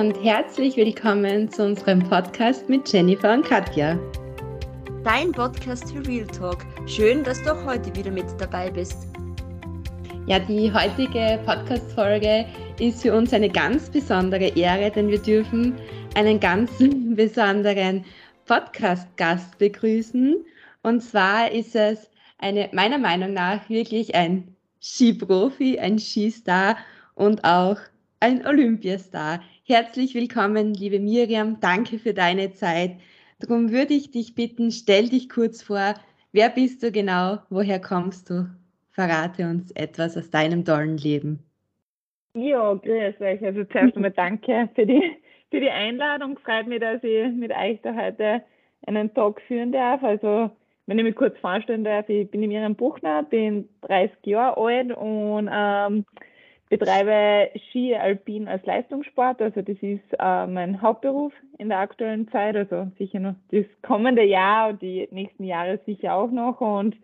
und herzlich willkommen zu unserem Podcast mit Jennifer und Katja. Dein Podcast für Real Talk. Schön, dass du auch heute wieder mit dabei bist. Ja, die heutige Podcast-Folge ist für uns eine ganz besondere Ehre, denn wir dürfen einen ganz besonderen Podcast-Gast begrüßen. Und zwar ist es eine, meiner Meinung nach wirklich ein Skiprofi, ein Skistar und auch ein Olympiastar. Herzlich willkommen, liebe Miriam. Danke für deine Zeit. Darum würde ich dich bitten, stell dich kurz vor. Wer bist du genau? Woher kommst du? Verrate uns etwas aus deinem tollen Leben. Ja, grüß euch. Also zuerst einmal danke für die, für die Einladung. Freut mich, dass ich mit euch da heute einen Talk führen darf. Also, wenn ich mich kurz vorstellen darf, ich bin Miriam Buchner, bin 30 Jahre alt und ähm, betreibe Ski Alpin als Leistungssport. Also das ist äh, mein Hauptberuf in der aktuellen Zeit. Also sicher noch das kommende Jahr und die nächsten Jahre sicher auch noch. Und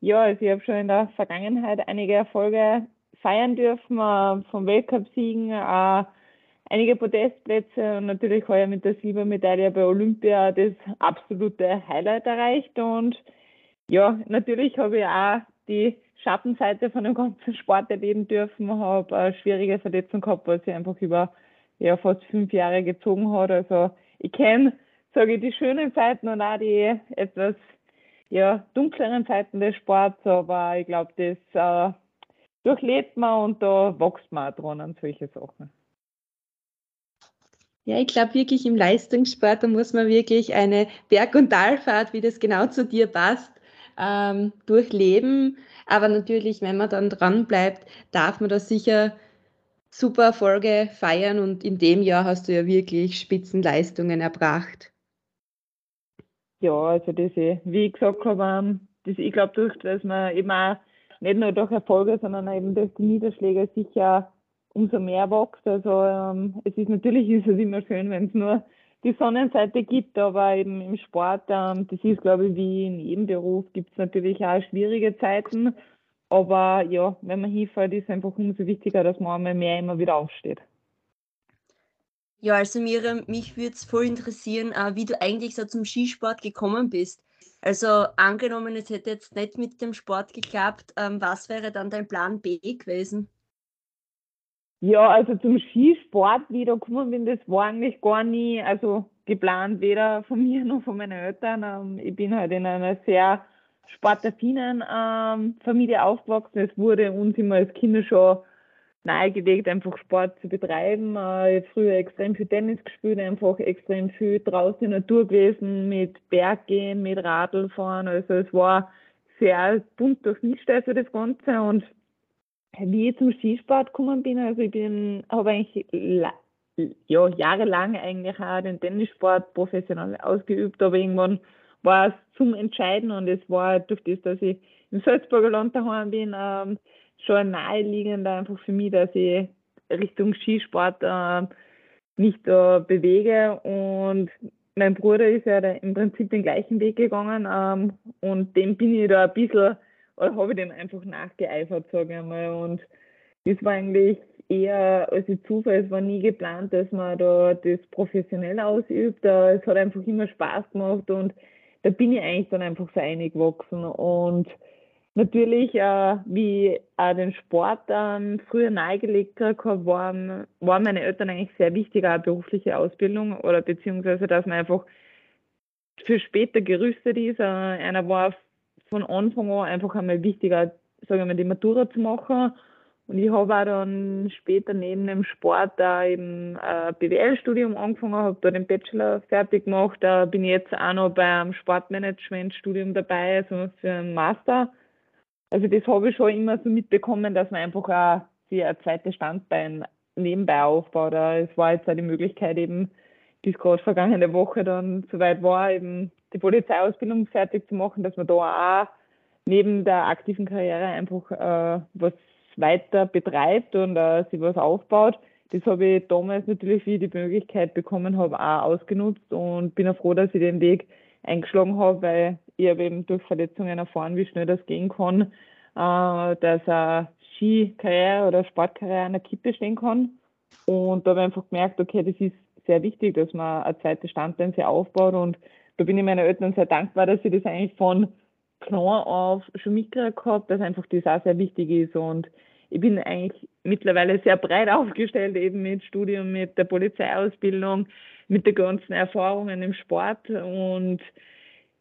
ja, also ich habe schon in der Vergangenheit einige Erfolge feiern dürfen, äh, vom Weltcup-Siegen, äh, einige Podestplätze und natürlich heuer mit der Silbermedaille bei Olympia das absolute Highlight erreicht. Und ja, natürlich habe ich auch die Schattenseite von dem ganzen Sport erleben dürfen. Habe eine schwierige Verletzung gehabt, was sich einfach über ja, fast fünf Jahre gezogen hat. Also ich kenne, sage ich, die schönen Seiten und auch die etwas ja, dunkleren Seiten des Sports, aber ich glaube, das äh, durchlebt man und da wächst man auch dran an solche Sachen. Ja, ich glaube wirklich im Leistungssport, da muss man wirklich eine Berg- und Talfahrt, wie das genau zu dir passt, ähm, durchleben. Aber natürlich, wenn man dann dran bleibt, darf man da sicher super Erfolge feiern und in dem Jahr hast du ja wirklich Spitzenleistungen erbracht. Ja, also das, eh, wie ich gesagt habe, ähm, das, ich glaube, durch, dass man eben auch nicht nur durch Erfolge, sondern eben durch die Niederschläge sicher umso mehr wächst. Also ähm, es ist natürlich ist es immer schön, wenn es nur die Sonnenseite gibt, aber eben im Sport, ähm, das ist glaube ich wie in jedem Beruf, gibt es natürlich auch schwierige Zeiten. Aber ja, wenn man hinfällt, ist es einfach umso wichtiger, dass man einmal mehr immer wieder aufsteht. Ja, also Miriam, mich würde es voll interessieren, äh, wie du eigentlich so zum Skisport gekommen bist. Also angenommen, es hätte jetzt nicht mit dem Sport geklappt, ähm, was wäre dann dein Plan B gewesen? Ja, also zum Skisport, wie ich da gekommen bin, das war eigentlich gar nie, also geplant, weder von mir noch von meinen Eltern. Ähm, ich bin halt in einer sehr sportaffinen ähm, Familie aufgewachsen. Es wurde uns immer als Kinder schon nahegelegt, einfach Sport zu betreiben. Äh, ich habe früher extrem viel Tennis gespielt, einfach extrem viel draußen in der Natur gewesen, mit Berggehen, mit Radlfahren. Also es war sehr bunt durchmischt, also das Ganze. Und wie ich zum Skisport gekommen bin, also ich bin, habe eigentlich ja, jahrelang eigentlich auch den Tennissport professionell ausgeübt, aber irgendwann war es zum Entscheiden und es war durch das, dass ich im Salzburger Land daheim bin, ähm, schon naheliegender einfach für mich, dass ich Richtung Skisport äh, mich da bewege. Und mein Bruder ist ja im Prinzip den gleichen Weg gegangen ähm, und dem bin ich da ein bisschen oder habe ich dem einfach nachgeeifert, sage ich einmal. Und das war eigentlich eher als Zufall. Es war nie geplant, dass man da das professionell ausübt. Es hat einfach immer Spaß gemacht und da bin ich eigentlich dann einfach so eingewachsen. Und natürlich, äh, wie auch den Sport früher nahegelegt habe, waren, waren meine Eltern eigentlich sehr wichtig, auch berufliche Ausbildung oder beziehungsweise, dass man einfach für später gerüstet ist. Äh, einer war von Anfang an einfach einmal wichtiger, sagen wir mal, die Matura zu machen. Und ich habe auch dann später neben dem Sport da eben ein BWL-Studium angefangen, habe da den Bachelor fertig gemacht. Da bin ich jetzt auch noch beim Sportmanagement-Studium dabei, also für einen Master. Also das habe ich schon immer so mitbekommen, dass man einfach auch sich ein zweites Standbein nebenbei aufbaut. Es war jetzt auch die Möglichkeit eben, bis gerade vergangene Woche dann soweit war, eben die Polizeiausbildung fertig zu machen, dass man da auch neben der aktiven Karriere einfach äh, was weiter betreibt und äh, sich was aufbaut. Das habe ich damals natürlich, wie ich die Möglichkeit bekommen habe, auch ausgenutzt und bin auch froh, dass ich den Weg eingeschlagen habe, weil ich habe eben durch Verletzungen erfahren, wie schnell das gehen kann, äh, dass eine Skikarriere oder Sportkarriere an der Kippe stehen kann. Und da habe ich einfach gemerkt, okay, das ist sehr wichtig, dass man ein zweites Standbein aufbaut. Und da bin ich meinen Eltern sehr dankbar, dass sie das eigentlich von klein auf schon mitgekriegt habe, dass einfach das auch sehr wichtig ist. Und ich bin eigentlich mittlerweile sehr breit aufgestellt, eben mit Studium, mit der Polizeiausbildung, mit den ganzen Erfahrungen im Sport. Und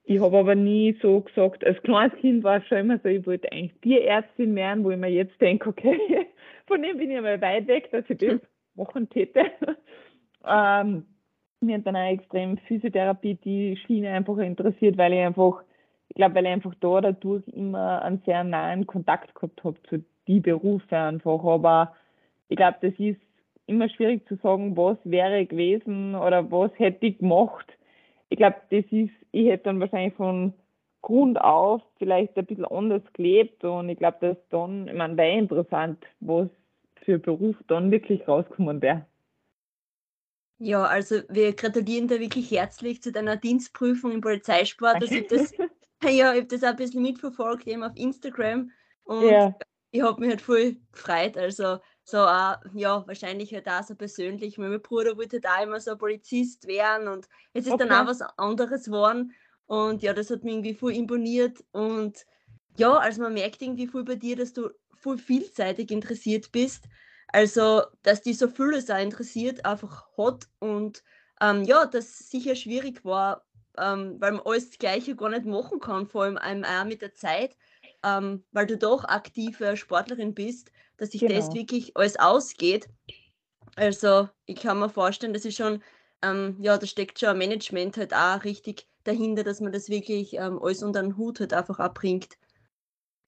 ich habe aber nie so gesagt, als kleines Kind war es schon immer so, ich wollte eigentlich Tierärztin werden, wo ich mir jetzt denke, okay, von dem bin ich mal weit weg, dass ich das machen täte. ähm, mir dann auch extrem Physiotherapie die Schiene einfach interessiert, weil ich einfach, ich glaube, weil ich einfach da dadurch immer einen sehr nahen Kontakt gehabt habe zu die Berufe einfach. Aber ich glaube, das ist immer schwierig zu sagen, was wäre gewesen oder was hätte ich gemacht. Ich glaube, das ist, ich hätte dann wahrscheinlich von Grund auf vielleicht ein bisschen anders gelebt und ich glaube, dass dann, ich meine, wäre interessant, was für Beruf dann wirklich rausgekommen wäre. Ja, also wir gratulieren dir wirklich herzlich zu deiner Dienstprüfung im Polizeisport. Also ich das, ja, ich habe das auch ein bisschen mitverfolgt, eben auf Instagram. Und ja. ich habe mich halt voll gefreut. Also so auch, ja, wahrscheinlich halt auch so persönlich. Mein Bruder wollte da immer so Polizist werden und es ist okay. dann auch was anderes geworden. Und ja, das hat mich irgendwie voll imponiert. Und ja, also man merkt irgendwie voll bei dir, dass du voll vielseitig interessiert bist. Also, dass die so vieles auch interessiert, einfach hat und ähm, ja, das sicher schwierig war, ähm, weil man alles das Gleiche gar nicht machen kann, vor allem auch mit der Zeit, ähm, weil du doch aktive Sportlerin bist, dass sich genau. das wirklich alles ausgeht. Also, ich kann mir vorstellen, das ist schon, ähm, ja, da steckt schon ein Management halt auch richtig dahinter, dass man das wirklich ähm, alles unter den Hut halt einfach abbringt.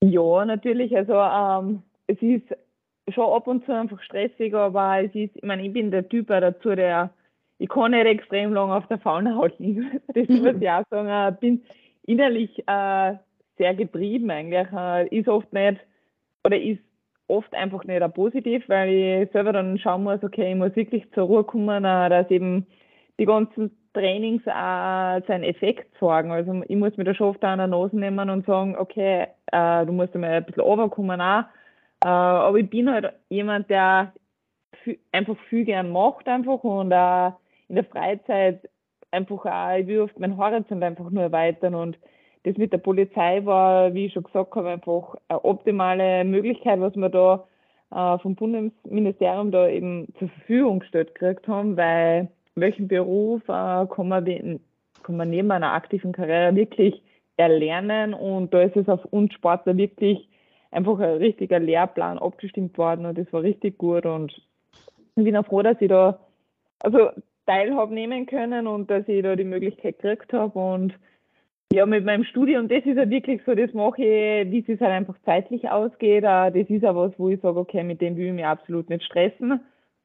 Ja, natürlich. Also, ähm, es ist schon ab und zu einfach stressig, aber es ist, ich meine, ich bin der Typ dazu, der, ich kann nicht extrem lang auf der Fauna liegen. Das muss ich auch sagen. Ich bin innerlich äh, sehr getrieben eigentlich. Äh, ist oft nicht, oder ist oft einfach nicht auch positiv, weil ich selber dann schauen muss, okay, ich muss wirklich zur Ruhe kommen, äh, dass eben die ganzen Trainings auch seinen Effekt sorgen. Also ich muss mir da schon oft an der Nase nehmen und sagen, okay, äh, du musst einmal ein bisschen runterkommen auch äh, aber ich bin halt jemand, der einfach viel gern macht einfach und äh, in der Freizeit einfach auch, ich will oft meinen Horizont einfach nur erweitern und das mit der Polizei war, wie ich schon gesagt habe, einfach eine optimale Möglichkeit, was wir da äh, vom Bundesministerium da eben zur Verfügung gestellt gekriegt haben, weil welchen Beruf äh, kann, man, kann man neben einer aktiven Karriere wirklich erlernen und da ist es auf uns Sportler wirklich einfach ein richtiger Lehrplan abgestimmt worden und das war richtig gut und ich bin auch froh, dass ich da also teilhabe nehmen können und dass ich da die Möglichkeit gekriegt habe und ja, mit meinem Studium, das ist ja wirklich so, das mache ich, wie es halt einfach zeitlich ausgeht. Das ist auch was, wo ich sage, okay, mit dem will ich mich absolut nicht stressen.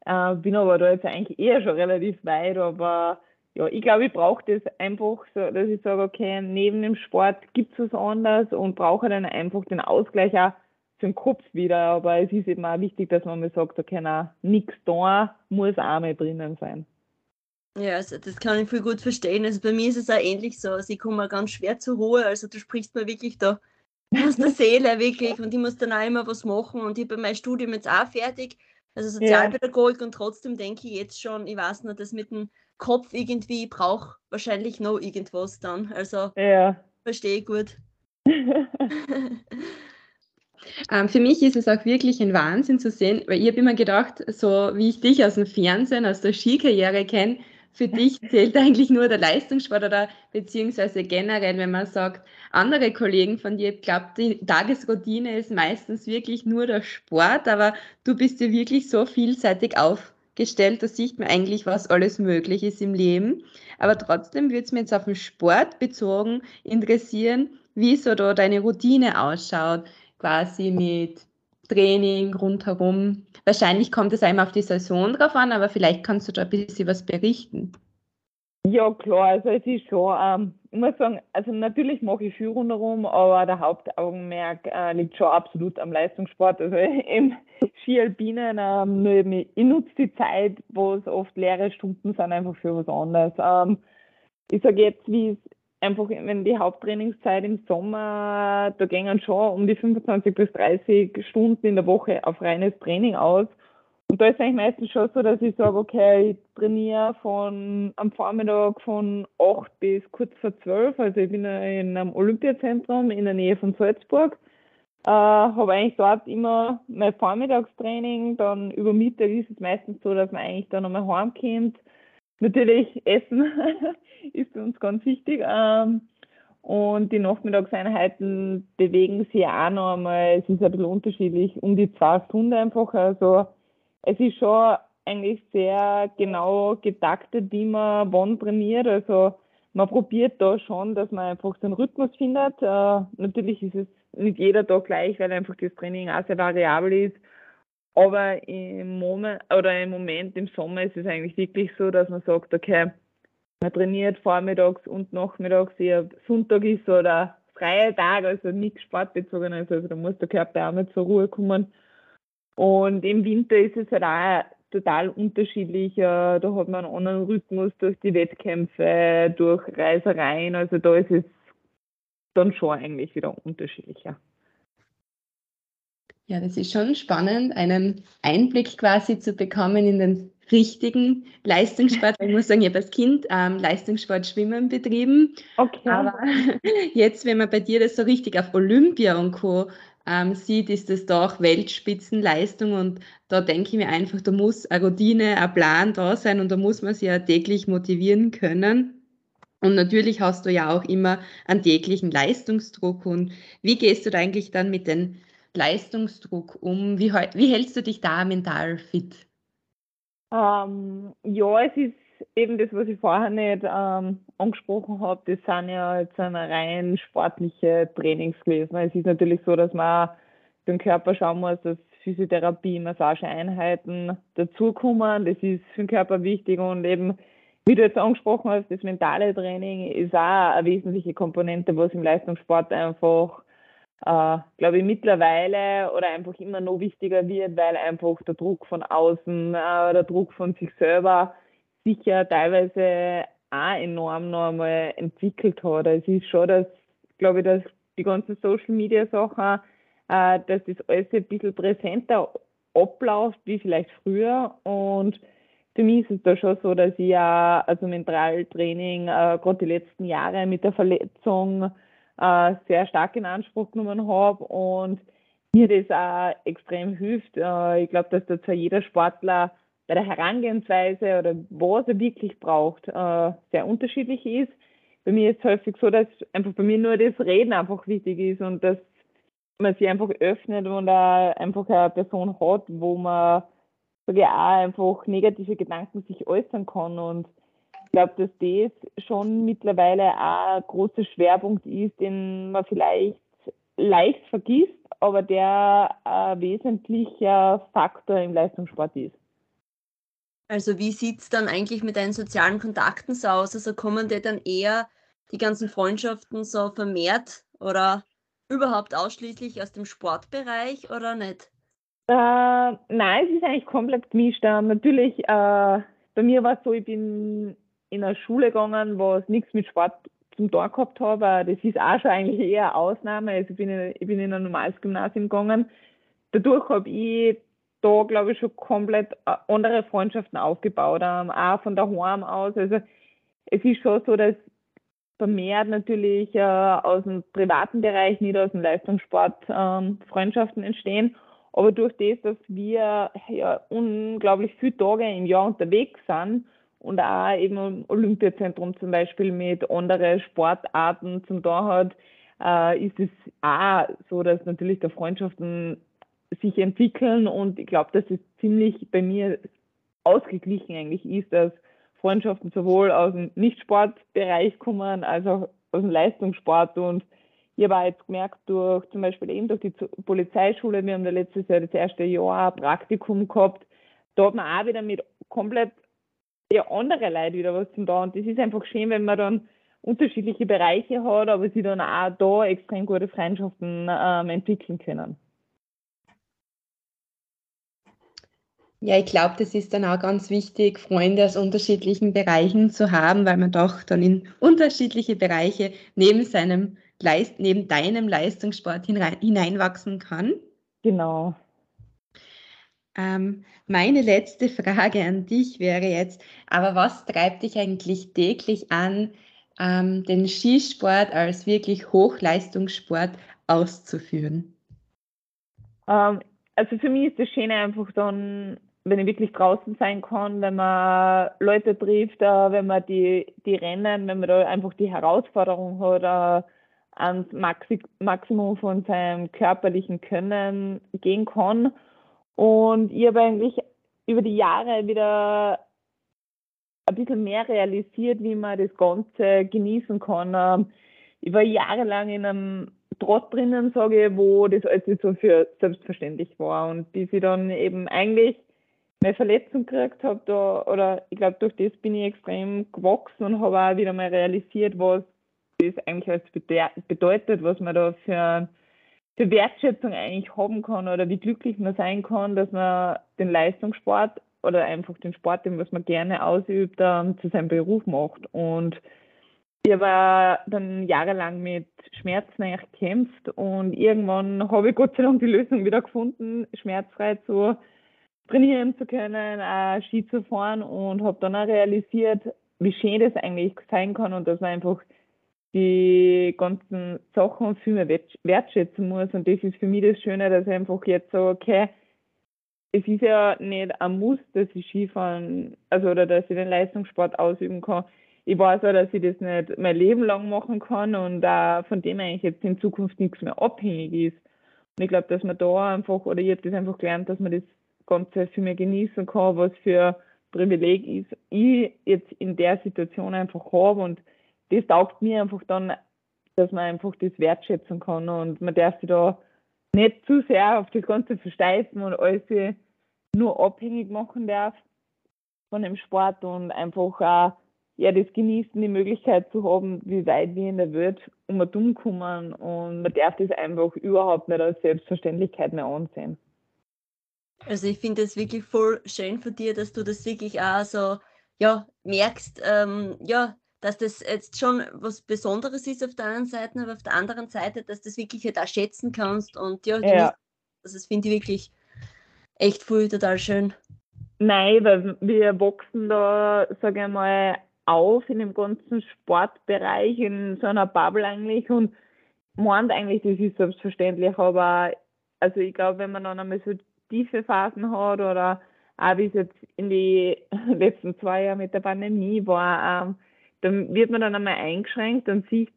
Äh, bin aber da jetzt eigentlich eher schon relativ weit, aber ja, ich glaube, ich brauche das einfach so, dass ich sage, okay, neben dem Sport gibt es was anderes und brauche dann einfach den Ausgleich auch für den Kopf wieder. Aber es ist eben auch wichtig, dass man mal sagt, okay, na, nichts da muss auch mal drinnen sein. Ja, also das kann ich viel gut verstehen. Also bei mir ist es auch ähnlich so. Also ich komme ganz schwer zur Ruhe. Also du sprichst mir wirklich da aus der Seele wirklich und ich muss dann auch immer was machen und ich bin mein Studium jetzt auch fertig. Also Sozialpädagogik ja. und trotzdem denke ich jetzt schon, ich weiß nicht, das mit dem Kopf irgendwie braucht wahrscheinlich noch irgendwas dann. Also ja. verstehe ich gut. ähm, für mich ist es auch wirklich ein Wahnsinn zu sehen, weil ich habe immer gedacht, so wie ich dich aus dem Fernsehen, aus der Skikarriere kenne, für dich zählt eigentlich nur der Leistungssport oder beziehungsweise generell, wenn man sagt, andere Kollegen von dir, ich glaube, die Tagesroutine ist meistens wirklich nur der Sport, aber du bist ja wirklich so vielseitig auf gestellt, da sieht man eigentlich, was alles möglich ist im Leben. Aber trotzdem würde es mir jetzt auf den Sport bezogen interessieren, wie so da deine Routine ausschaut, quasi mit Training rundherum. Wahrscheinlich kommt es einmal auf die Saison drauf an, aber vielleicht kannst du da ein bisschen was berichten. Ja, klar, also es ist schon, ähm, ich muss sagen, also natürlich mache ich viel rundherum, aber der Hauptaugenmerk äh, liegt schon absolut am Leistungssport. Also im Ski-Alpinen, ähm, eben, ich nutze die Zeit, wo es oft leere Stunden sind, einfach für was anderes. Ähm, ich sage jetzt, wie es einfach, wenn die Haupttrainingszeit im Sommer, da gehen schon um die 25 bis 30 Stunden in der Woche auf reines Training aus. Und da ist eigentlich meistens schon so, dass ich sage, okay, ich trainiere von am Vormittag von 8 bis kurz vor 12. Also ich bin in einem Olympiazentrum in der Nähe von Salzburg. Äh, habe eigentlich dort immer mein Vormittagstraining. Dann über Mittag ist es meistens so, dass man eigentlich dann nochmal heimkommt. Natürlich Essen ist für uns ganz wichtig. Ähm, und die Nachmittagseinheiten bewegen sich auch noch einmal, es ist ein bisschen unterschiedlich, um die zwei Stunden einfach. Also es ist schon eigentlich sehr genau getaktet, wie man wann trainiert. Also man probiert da schon, dass man einfach einen Rhythmus findet. Äh, natürlich ist es nicht jeder Tag gleich, weil einfach das Training auch sehr variabel ist. Aber im Moment oder im Moment im Sommer ist es eigentlich wirklich so, dass man sagt, okay, man trainiert vormittags und nachmittags, eher Sonntag ist oder freie Tag, also nichts sportbezogen also da muss der Körper auch mal zur Ruhe kommen. Und im Winter ist es halt auch total unterschiedlich. Da hat man einen anderen Rhythmus durch die Wettkämpfe, durch Reisereien. Also da ist es dann schon eigentlich wieder unterschiedlicher. Ja, das ist schon spannend, einen Einblick quasi zu bekommen in den richtigen Leistungssport. Ich muss sagen, ich habe als Kind ähm, Leistungssport Schwimmen betrieben. Okay. Aber jetzt, wenn man bei dir das so richtig auf Olympia und Co. Ähm, sieht, ist das doch Weltspitzenleistung und da denke ich mir einfach, da muss eine Routine, ein Plan da sein und da muss man sich ja täglich motivieren können. Und natürlich hast du ja auch immer einen täglichen Leistungsdruck. Und wie gehst du da eigentlich dann mit dem Leistungsdruck um? Wie, wie hältst du dich da mental fit? Ähm, ja, es ist eben das, was ich vorher nicht ähm, angesprochen habe. Das sind ja jetzt eine rein sportliche Trainings gewesen. Es ist natürlich so, dass man den Körper schauen muss, dass Physiotherapie, Massageeinheiten dazukommen. Das ist für den Körper wichtig und eben, wie du jetzt angesprochen hast, das mentale Training ist auch eine wesentliche Komponente, was im Leistungssport einfach äh, glaube ich, mittlerweile oder einfach immer noch wichtiger wird, weil einfach der Druck von außen, äh, der Druck von sich selber sich ja teilweise auch enorm noch einmal entwickelt hat. Also es ist schon, dass, glaube ich, dass die ganzen Social Media Sachen, äh, dass das alles ein bisschen präsenter abläuft wie vielleicht früher und für mich ist es da schon so, dass ich ja also Mentaltraining äh, gerade die letzten Jahre mit der Verletzung äh, sehr stark in Anspruch genommen habe und mir das auch extrem hilft. Äh, ich glaube, dass da zwar jeder Sportler bei der Herangehensweise oder was er wirklich braucht, äh, sehr unterschiedlich ist. Bei mir ist es häufig so, dass einfach bei mir nur das Reden einfach wichtig ist und dass man sich einfach öffnet und auch einfach eine Person hat, wo man ich, auch einfach negative Gedanken sich äußern kann und glaube, dass das schon mittlerweile auch ein großer Schwerpunkt ist, den man vielleicht leicht vergisst, aber der ein wesentlicher Faktor im Leistungssport ist. Also wie sieht es dann eigentlich mit deinen sozialen Kontakten so aus? Also kommen dir dann eher die ganzen Freundschaften so vermehrt oder überhaupt ausschließlich aus dem Sportbereich oder nicht? Äh, nein, es ist eigentlich komplett gemischt. Natürlich, äh, bei mir war es so, ich bin in eine Schule gegangen, was nichts mit Sport zum Tor gehabt habe. Das ist auch schon eigentlich eher eine Ausnahme. Also ich bin in, ich bin in ein normales Gymnasium gegangen. Dadurch habe ich da, glaube ich, schon komplett äh, andere Freundschaften aufgebaut, ähm, auch von daheim aus. Also es ist schon so, dass vermehrt natürlich äh, aus dem privaten Bereich, nicht aus dem Leistungssport, ähm, Freundschaften entstehen. Aber durch das, dass wir ja unglaublich viele Tage im Jahr unterwegs sind, und auch eben im Olympiazentrum zum Beispiel mit anderen Sportarten zum Tor hat, äh, ist es auch so, dass natürlich der Freundschaften sich entwickeln und ich glaube, dass es ziemlich bei mir ausgeglichen eigentlich ist, dass Freundschaften sowohl aus dem Nicht-Sportbereich kommen als auch aus dem Leistungssport und ich habe jetzt gemerkt, durch zum Beispiel eben durch die Polizeischule, wir haben da letztes Jahr das erste Jahr Praktikum gehabt, da hat man auch wieder mit komplett ja andere Leute wieder was zum da. Und das ist einfach schön, wenn man dann unterschiedliche Bereiche hat, aber sie dann auch da extrem gute Freundschaften ähm, entwickeln können. Ja, ich glaube, das ist dann auch ganz wichtig, Freunde aus unterschiedlichen Bereichen zu haben, weil man doch dann in unterschiedliche Bereiche neben seinem Leist neben deinem Leistungssport hineinwachsen kann. Genau. Ähm, meine letzte Frage an dich wäre jetzt, aber was treibt dich eigentlich täglich an, ähm, den Skisport als wirklich Hochleistungssport auszuführen? Ähm, also für mich ist das Schöne einfach dann, wenn ich wirklich draußen sein kann, wenn man Leute trifft, äh, wenn man die, die Rennen, wenn man da einfach die Herausforderung hat, äh, ans Maxi Maximum von seinem körperlichen Können gehen kann. Und ich habe eigentlich über die Jahre wieder ein bisschen mehr realisiert, wie man das Ganze genießen kann. Ähm, ich war jahrelang in einem Trott drinnen, sage ich, wo das alles so für selbstverständlich war. Und bis ich dann eben eigentlich meine Verletzung gekriegt habe, da, oder ich glaube, durch das bin ich extrem gewachsen und habe auch wieder mal realisiert, was das eigentlich als bedeutet, was man da für, für Wertschätzung eigentlich haben kann oder wie glücklich man sein kann, dass man den Leistungssport oder einfach den Sport, den was man gerne ausübt, ähm, zu seinem Beruf macht. Und ich habe dann jahrelang mit Schmerzen eigentlich gekämpft und irgendwann habe ich Gott sei Dank die Lösung wieder gefunden, schmerzfrei zu trainieren zu können, auch Ski zu fahren und habe dann auch realisiert, wie schön das eigentlich sein kann und dass man einfach die ganzen Sachen viel mehr wertschätzen muss. Und das ist für mich das Schöne, dass ich einfach jetzt so, okay, es ist ja nicht ein Muss, dass ich Skifahren, also oder dass ich den Leistungssport ausüben kann. Ich weiß auch, dass ich das nicht mein Leben lang machen kann und auch von dem eigentlich jetzt in Zukunft nichts mehr abhängig ist. Und ich glaube, dass man da einfach, oder ich habe das einfach gelernt, dass man das Ganze viel mehr genießen kann, was für Privileg ist, ich jetzt in der Situation einfach habe und das taugt mir einfach dann, dass man einfach das wertschätzen kann und man darf sich da nicht zu sehr auf das Ganze versteifen und alles nur abhängig machen darf von dem Sport und einfach auch ja, das genießen, die Möglichkeit zu haben, wie weit wir in der Welt um und kommen und man darf das einfach überhaupt nicht als Selbstverständlichkeit mehr ansehen. Also ich finde es wirklich voll schön von dir, dass du das wirklich auch so ja, merkst, ähm, ja, dass das jetzt schon was Besonderes ist auf der einen Seite, aber auf der anderen Seite, dass du das wirklich halt auch schätzen kannst und ja, ja. also das finde ich wirklich echt voll total schön. Nein, weil wir wachsen da, sage ich mal, auf in dem ganzen Sportbereich, in so einer Bubble eigentlich und meint eigentlich, das ist selbstverständlich, aber also ich glaube, wenn man dann einmal so tiefe Phasen hat oder auch wie es jetzt in die letzten zwei Jahre mit der Pandemie war, ähm, dann wird man dann einmal eingeschränkt und sieht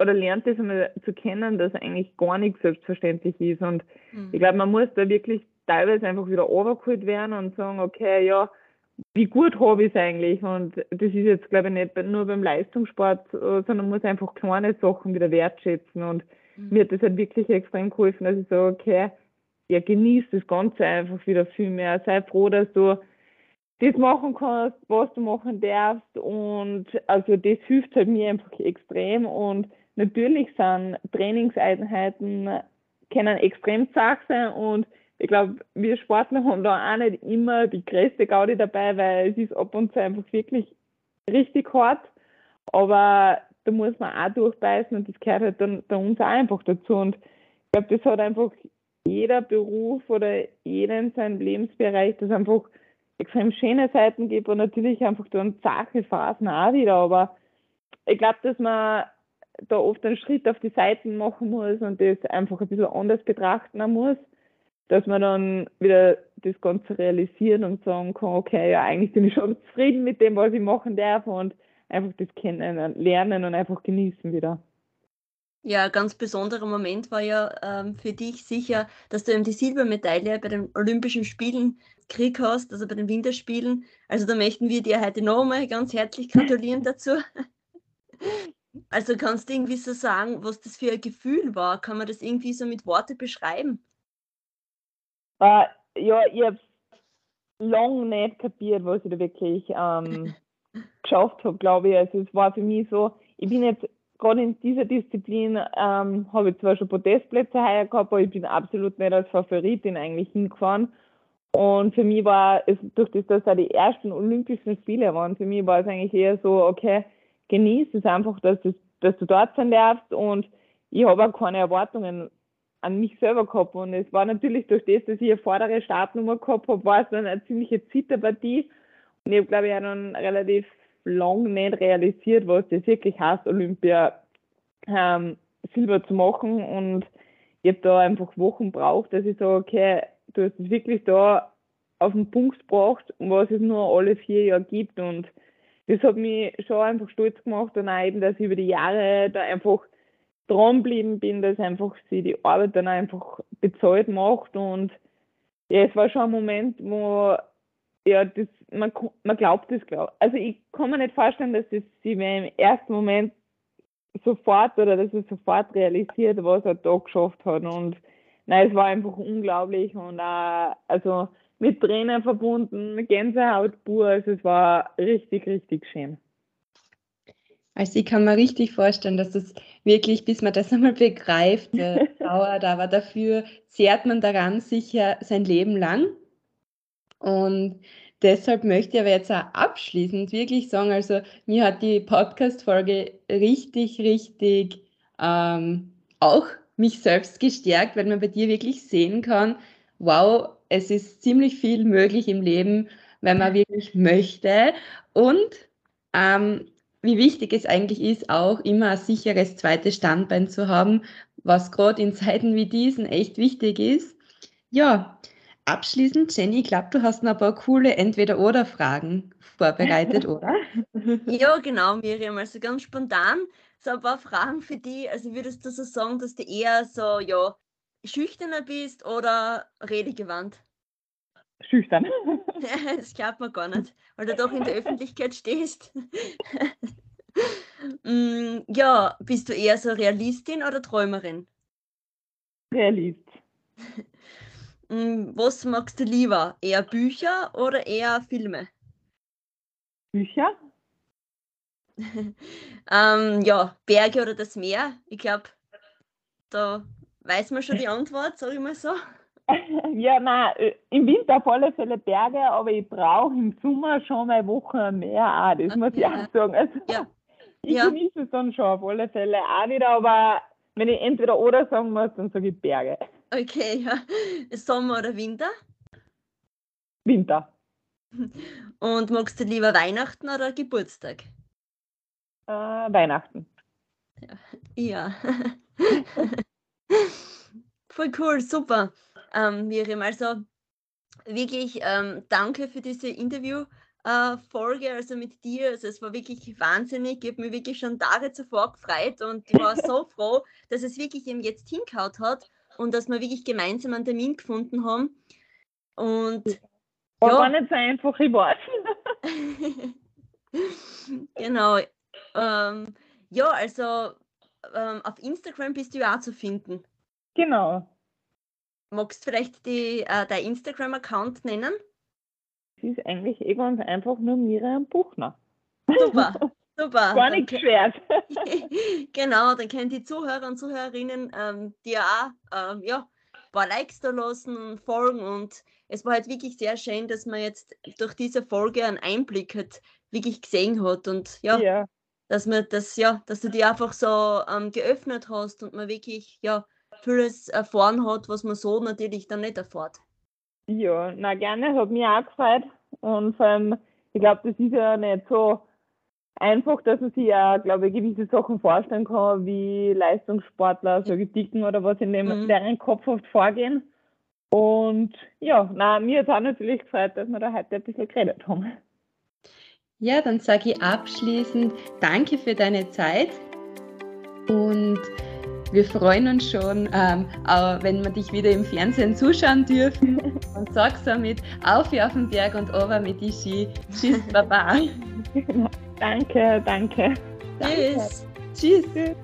oder lernt das einmal zu kennen, dass eigentlich gar nichts selbstverständlich ist. Und mhm. ich glaube, man muss da wirklich teilweise einfach wieder overgeholt werden und sagen, okay, ja, wie gut habe ich es eigentlich? Und das ist jetzt, glaube ich, nicht nur beim Leistungssport, sondern man muss einfach kleine Sachen wieder wertschätzen. Und mhm. mir hat das halt wirklich extrem geholfen, dass ich sage, okay, ja, genieß das Ganze einfach wieder viel mehr. Sei froh, dass du das machen kannst, was du machen darfst. Und also das hilft halt mir einfach extrem. Und natürlich sind Trainingseinheiten können extrem zart sein und ich glaube, wir Sportler haben da auch nicht immer die größte Gaudi dabei, weil es ist ab und zu einfach wirklich richtig hart. Aber da muss man auch durchbeißen und das gehört halt dann bei uns auch einfach dazu. Und ich glaube, das hat einfach jeder Beruf oder jeder in Lebensbereich, das einfach extrem schöne Seiten gibt und natürlich einfach dann zache Phasen auch wieder. Aber ich glaube, dass man da oft einen Schritt auf die Seiten machen muss und das einfach ein bisschen anders betrachten muss, dass man dann wieder das Ganze realisieren und sagen kann, okay, ja, eigentlich bin ich schon zufrieden mit dem, was ich machen darf und einfach das kennen, lernen und einfach genießen wieder. Ja, ein ganz besonderer Moment war ja ähm, für dich sicher, dass du eben die Silbermedaille bei den Olympischen Spielen gekriegt hast, also bei den Winterspielen. Also da möchten wir dir heute nochmal ganz herzlich gratulieren dazu. Also kannst du irgendwie so sagen, was das für ein Gefühl war? Kann man das irgendwie so mit Worte beschreiben? Uh, ja, ich habe lange nicht kapiert, was ich da wirklich ähm, geschafft habe, glaube ich. Also es war für mich so, ich bin jetzt gerade in dieser Disziplin ähm, habe ich zwar schon Podestplätze heuer gehabt, aber ich bin absolut nicht als Favoritin eigentlich hingefahren. Und für mich war es, durch das, dass da die ersten Olympischen Spiele waren, für mich war es eigentlich eher so, okay, genieß es einfach, dass, das, dass du dort sein darfst und ich habe auch keine Erwartungen an mich selber gehabt. Und es war natürlich durch das, dass ich eine vordere Startnummer gehabt habe, war es dann eine ziemliche Zitterpartie. Und ich habe, glaube ich, auch dann relativ lang nicht realisiert, was das wirklich heißt, Olympia ähm, Silber zu machen. Und ich habe da einfach Wochen braucht, dass ich sage, okay, du hast es wirklich da auf den Punkt gebracht, was es nur alle vier Jahre gibt. Und das hat mich schon einfach stolz gemacht und auch eben, dass ich über die Jahre da einfach dranbleiben bin, dass einfach sie die Arbeit dann einfach bezahlt macht. Und ja, es war schon ein Moment, wo ja, das, man, man glaubt das, glaub. Also ich kann mir nicht vorstellen, dass das sie mir im ersten Moment sofort oder dass er sofort realisiert, was er da geschafft hat. Und nein, es war einfach unglaublich und auch, also mit Tränen verbunden, Gänsehaut pur. Also es war richtig, richtig schön. Also ich kann mir richtig vorstellen, dass das wirklich, bis man das einmal begreift, äh, dauert, aber dafür zehrt man daran sicher sein Leben lang. Und deshalb möchte ich aber jetzt auch abschließend wirklich sagen, also mir hat die Podcast-Folge richtig, richtig ähm, auch mich selbst gestärkt, weil man bei dir wirklich sehen kann, wow, es ist ziemlich viel möglich im Leben, wenn man wirklich möchte. Und ähm, wie wichtig es eigentlich ist, auch immer ein sicheres zweites Standbein zu haben, was gerade in Zeiten wie diesen echt wichtig ist. Ja, abschließend, Jenny, ich glaube, du hast noch ein paar coole Entweder-Oder-Fragen vorbereitet, oder? ja, genau, Miriam. Also ganz spontan so ein paar Fragen für dich. Also würdest du so sagen, dass du eher so, ja, schüchterner bist oder redegewandt? Schüchtern. das glaubt man gar nicht, weil du doch in der Öffentlichkeit stehst. Mm, ja, bist du eher so Realistin oder Träumerin? Realist. Mm, was magst du lieber? Eher Bücher oder eher Filme? Bücher. ähm, ja, Berge oder das Meer? Ich glaube, da weiß man schon die Antwort, sage ich mal so. Ja, nein, äh, im Winter auf alle Fälle Berge, aber ich brauche im Sommer schon mal Wochen mehr auch, das muss ich auch sagen. Also, ja. Ich ja. genieße es dann schon auf alle Fälle auch wieder, aber wenn ich entweder oder sagen muss, dann sage ich Berge. Okay, ja. Sommer oder Winter? Winter. Und magst du lieber Weihnachten oder Geburtstag? Äh, Weihnachten. Ja. ja. Voll cool, super. Ähm, Miriam, also wirklich ähm, danke für diese Interview. Äh, Folge, also mit dir. Also es war wirklich wahnsinnig. Ich habe mich wirklich schon Tage zuvor gefreut und ich war so froh, dass es wirklich eben jetzt hingehaut hat und dass wir wirklich gemeinsam einen Termin gefunden haben. Und war ja. gar nicht so einfach, ich weiß. genau. Ähm, ja, also ähm, auf Instagram bist du ja auch zu finden. Genau. Magst du vielleicht die, äh, dein Instagram-Account nennen? Es ist eigentlich eh ganz einfach nur Miriam Buchner. Super, super. Gar nichts schwer. genau, dann können die Zuhörer und Zuhörerinnen ähm, dir auch ähm, ja, ein paar Likes da lassen und folgen. Und es war halt wirklich sehr schön, dass man jetzt durch diese Folge einen Einblick hat, wirklich gesehen hat. Und ja, ja. dass man das, ja, dass du die einfach so ähm, geöffnet hast und man wirklich, ja, vieles erfahren hat, was man so natürlich dann nicht erfährt. Ja, na gerne, hat mich auch gefreut. Und vor allem, ich glaube, das ist ja nicht so einfach, dass man sich ja, glaube ich, gewisse Sachen vorstellen kann, wie Leistungssportler, so Dicken oder was in dem, mhm. deren Kopf oft vorgehen. Und ja, na, mir hat es auch natürlich gefreut, dass wir da heute ein bisschen geredet haben. Ja, dann sage ich abschließend Danke für deine Zeit und wir freuen uns schon, ähm, wenn wir dich wieder im Fernsehen zuschauen dürfen. Und sag somit auf wie auf den Berg und over mit die Ski. Tschüss, Baba. danke, danke. Tschüss. Tschüss.